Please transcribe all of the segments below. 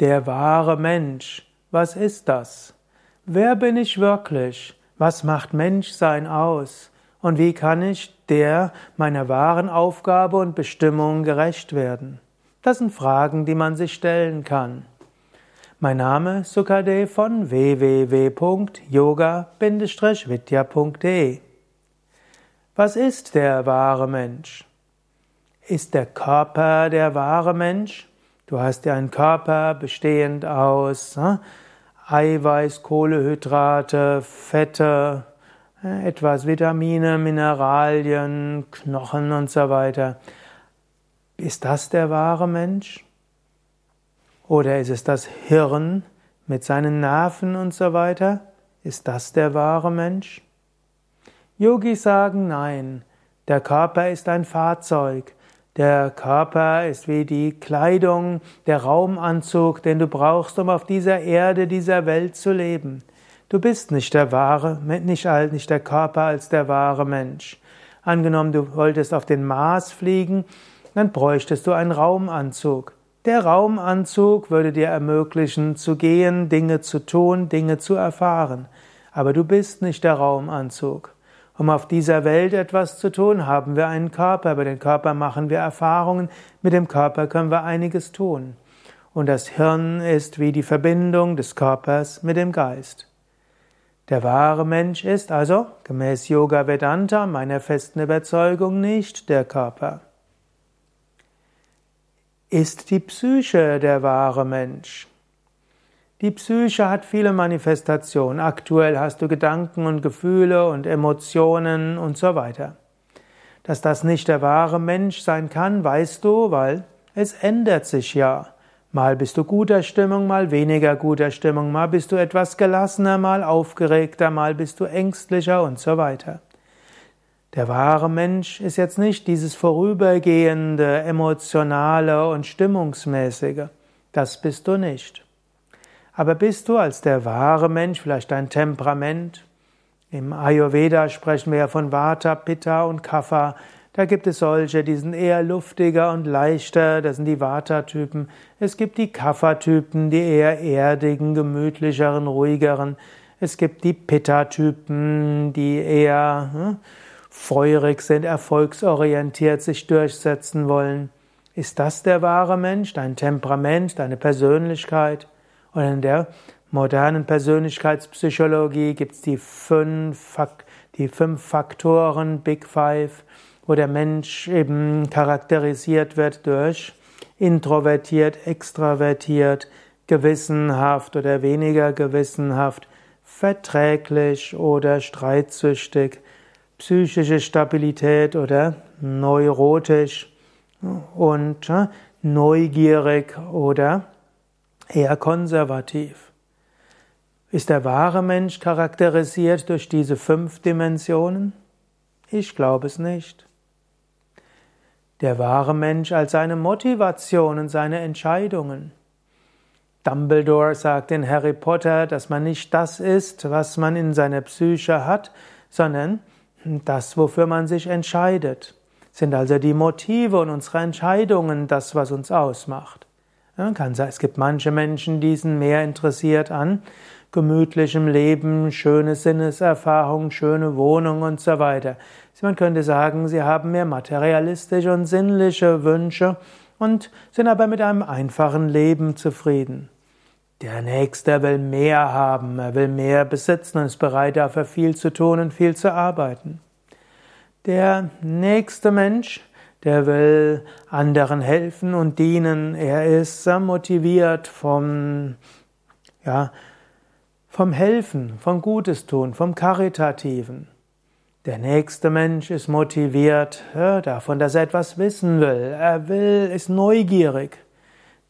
Der wahre Mensch, was ist das? Wer bin ich wirklich? Was macht Menschsein aus? Und wie kann ich der meiner wahren Aufgabe und Bestimmung gerecht werden? Das sind Fragen, die man sich stellen kann. Mein Name ist Sukadev von www.yoga-vidya.de Was ist der wahre Mensch? Ist der Körper der wahre Mensch? Du hast ja einen Körper bestehend aus hm, Eiweiß, Kohlehydrate, Fette, äh, etwas Vitamine, Mineralien, Knochen und so weiter. Ist das der wahre Mensch? Oder ist es das Hirn mit seinen Nerven und so weiter? Ist das der wahre Mensch? Yogis sagen nein, der Körper ist ein Fahrzeug. Der Körper ist wie die Kleidung, der Raumanzug, den du brauchst, um auf dieser Erde, dieser Welt zu leben. Du bist nicht der wahre, nicht, nicht der Körper als der wahre Mensch. Angenommen, du wolltest auf den Mars fliegen, dann bräuchtest du einen Raumanzug. Der Raumanzug würde dir ermöglichen, zu gehen, Dinge zu tun, Dinge zu erfahren. Aber du bist nicht der Raumanzug. Um auf dieser Welt etwas zu tun, haben wir einen Körper. Bei dem Körper machen wir Erfahrungen. Mit dem Körper können wir einiges tun. Und das Hirn ist wie die Verbindung des Körpers mit dem Geist. Der wahre Mensch ist also, gemäß Yoga Vedanta, meiner festen Überzeugung, nicht der Körper. Ist die Psyche der wahre Mensch? Die Psyche hat viele Manifestationen. Aktuell hast du Gedanken und Gefühle und Emotionen und so weiter. Dass das nicht der wahre Mensch sein kann, weißt du, weil es ändert sich ja. Mal bist du guter Stimmung, mal weniger guter Stimmung, mal bist du etwas gelassener, mal aufgeregter, mal bist du ängstlicher und so weiter. Der wahre Mensch ist jetzt nicht dieses vorübergehende, emotionale und stimmungsmäßige. Das bist du nicht. Aber bist du als der wahre Mensch vielleicht dein Temperament? Im Ayurveda sprechen wir ja von Vata, Pitta und Kapha. Da gibt es solche, die sind eher luftiger und leichter, das sind die Vata-Typen. Es gibt die Kapha-Typen, die eher erdigen, gemütlicheren, ruhigeren. Es gibt die Pitta-Typen, die eher hm, feurig sind, erfolgsorientiert sich durchsetzen wollen. Ist das der wahre Mensch, dein Temperament, deine Persönlichkeit? Und in der modernen Persönlichkeitspsychologie gibt es die fünf, die fünf Faktoren, Big Five, wo der Mensch eben charakterisiert wird durch introvertiert, extravertiert, gewissenhaft oder weniger gewissenhaft, verträglich oder streitsüchtig, psychische Stabilität oder neurotisch und äh, neugierig oder eher konservativ. Ist der wahre Mensch charakterisiert durch diese fünf Dimensionen? Ich glaube es nicht. Der wahre Mensch als seine Motivation und seine Entscheidungen. Dumbledore sagt in Harry Potter, dass man nicht das ist, was man in seiner Psyche hat, sondern das, wofür man sich entscheidet. Sind also die Motive und unsere Entscheidungen das, was uns ausmacht. Ja, kann sein, es gibt manche Menschen, die sind mehr interessiert an gemütlichem Leben, schöne Sinneserfahrung, schöne Wohnung und so weiter. Man könnte sagen, sie haben mehr materialistische und sinnliche Wünsche und sind aber mit einem einfachen Leben zufrieden. Der Nächste will mehr haben, er will mehr besitzen und ist bereit dafür viel zu tun und viel zu arbeiten. Der nächste Mensch der will anderen helfen und dienen. Er ist motiviert vom, ja, vom Helfen, vom Gutes tun, vom Karitativen. Der nächste Mensch ist motiviert ja, davon, dass er etwas wissen will. Er will, ist neugierig.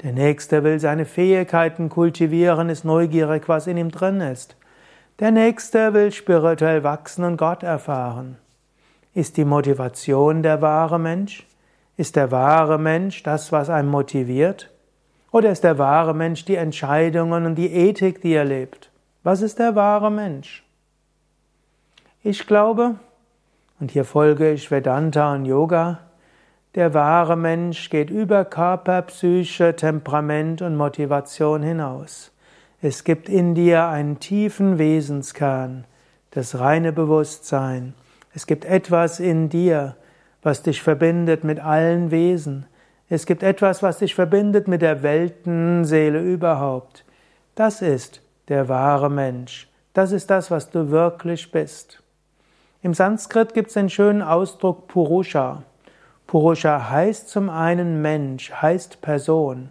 Der nächste will seine Fähigkeiten kultivieren, ist neugierig, was in ihm drin ist. Der nächste will spirituell wachsen und Gott erfahren. Ist die Motivation der wahre Mensch? Ist der wahre Mensch das, was einen motiviert? Oder ist der wahre Mensch die Entscheidungen und die Ethik, die er lebt? Was ist der wahre Mensch? Ich glaube, und hier folge ich Vedanta und Yoga, Der wahre Mensch geht über Körper, Psyche, Temperament und Motivation hinaus. Es gibt in dir einen tiefen Wesenskern, das reine Bewusstsein. Es gibt etwas in dir, was dich verbindet mit allen Wesen. Es gibt etwas, was dich verbindet mit der Weltenseele überhaupt. Das ist der wahre Mensch. Das ist das, was du wirklich bist. Im Sanskrit gibt es den schönen Ausdruck Purusha. Purusha heißt zum einen Mensch, heißt Person,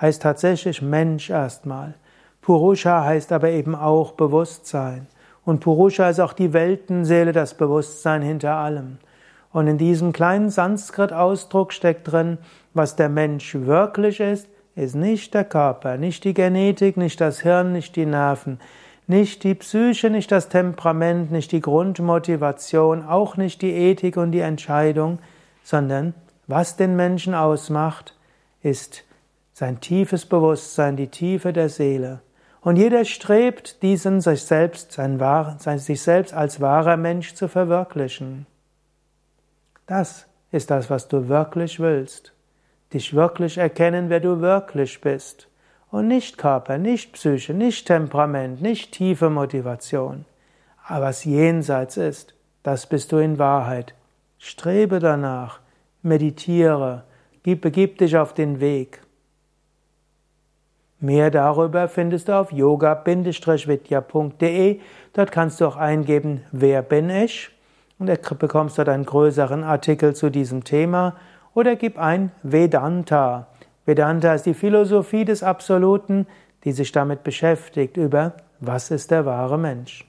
heißt tatsächlich Mensch erstmal. Purusha heißt aber eben auch Bewusstsein. Und Purusha ist auch die Weltenseele, das Bewusstsein hinter allem. Und in diesem kleinen Sanskrit-Ausdruck steckt drin, was der Mensch wirklich ist, ist nicht der Körper, nicht die Genetik, nicht das Hirn, nicht die Nerven, nicht die Psyche, nicht das Temperament, nicht die Grundmotivation, auch nicht die Ethik und die Entscheidung, sondern was den Menschen ausmacht, ist sein tiefes Bewusstsein, die Tiefe der Seele. Und jeder strebt, diesen sich selbst, sein, sich selbst als wahrer Mensch zu verwirklichen. Das ist das, was du wirklich willst. Dich wirklich erkennen, wer du wirklich bist. Und nicht Körper, nicht Psyche, nicht Temperament, nicht tiefe Motivation. Aber was jenseits ist, das bist du in Wahrheit. Strebe danach, meditiere, begib dich auf den Weg. Mehr darüber findest du auf yoga-vidya.de. Dort kannst du auch eingeben, wer bin ich? Und bekommst dort einen größeren Artikel zu diesem Thema. Oder gib ein Vedanta. Vedanta ist die Philosophie des Absoluten, die sich damit beschäftigt über, was ist der wahre Mensch.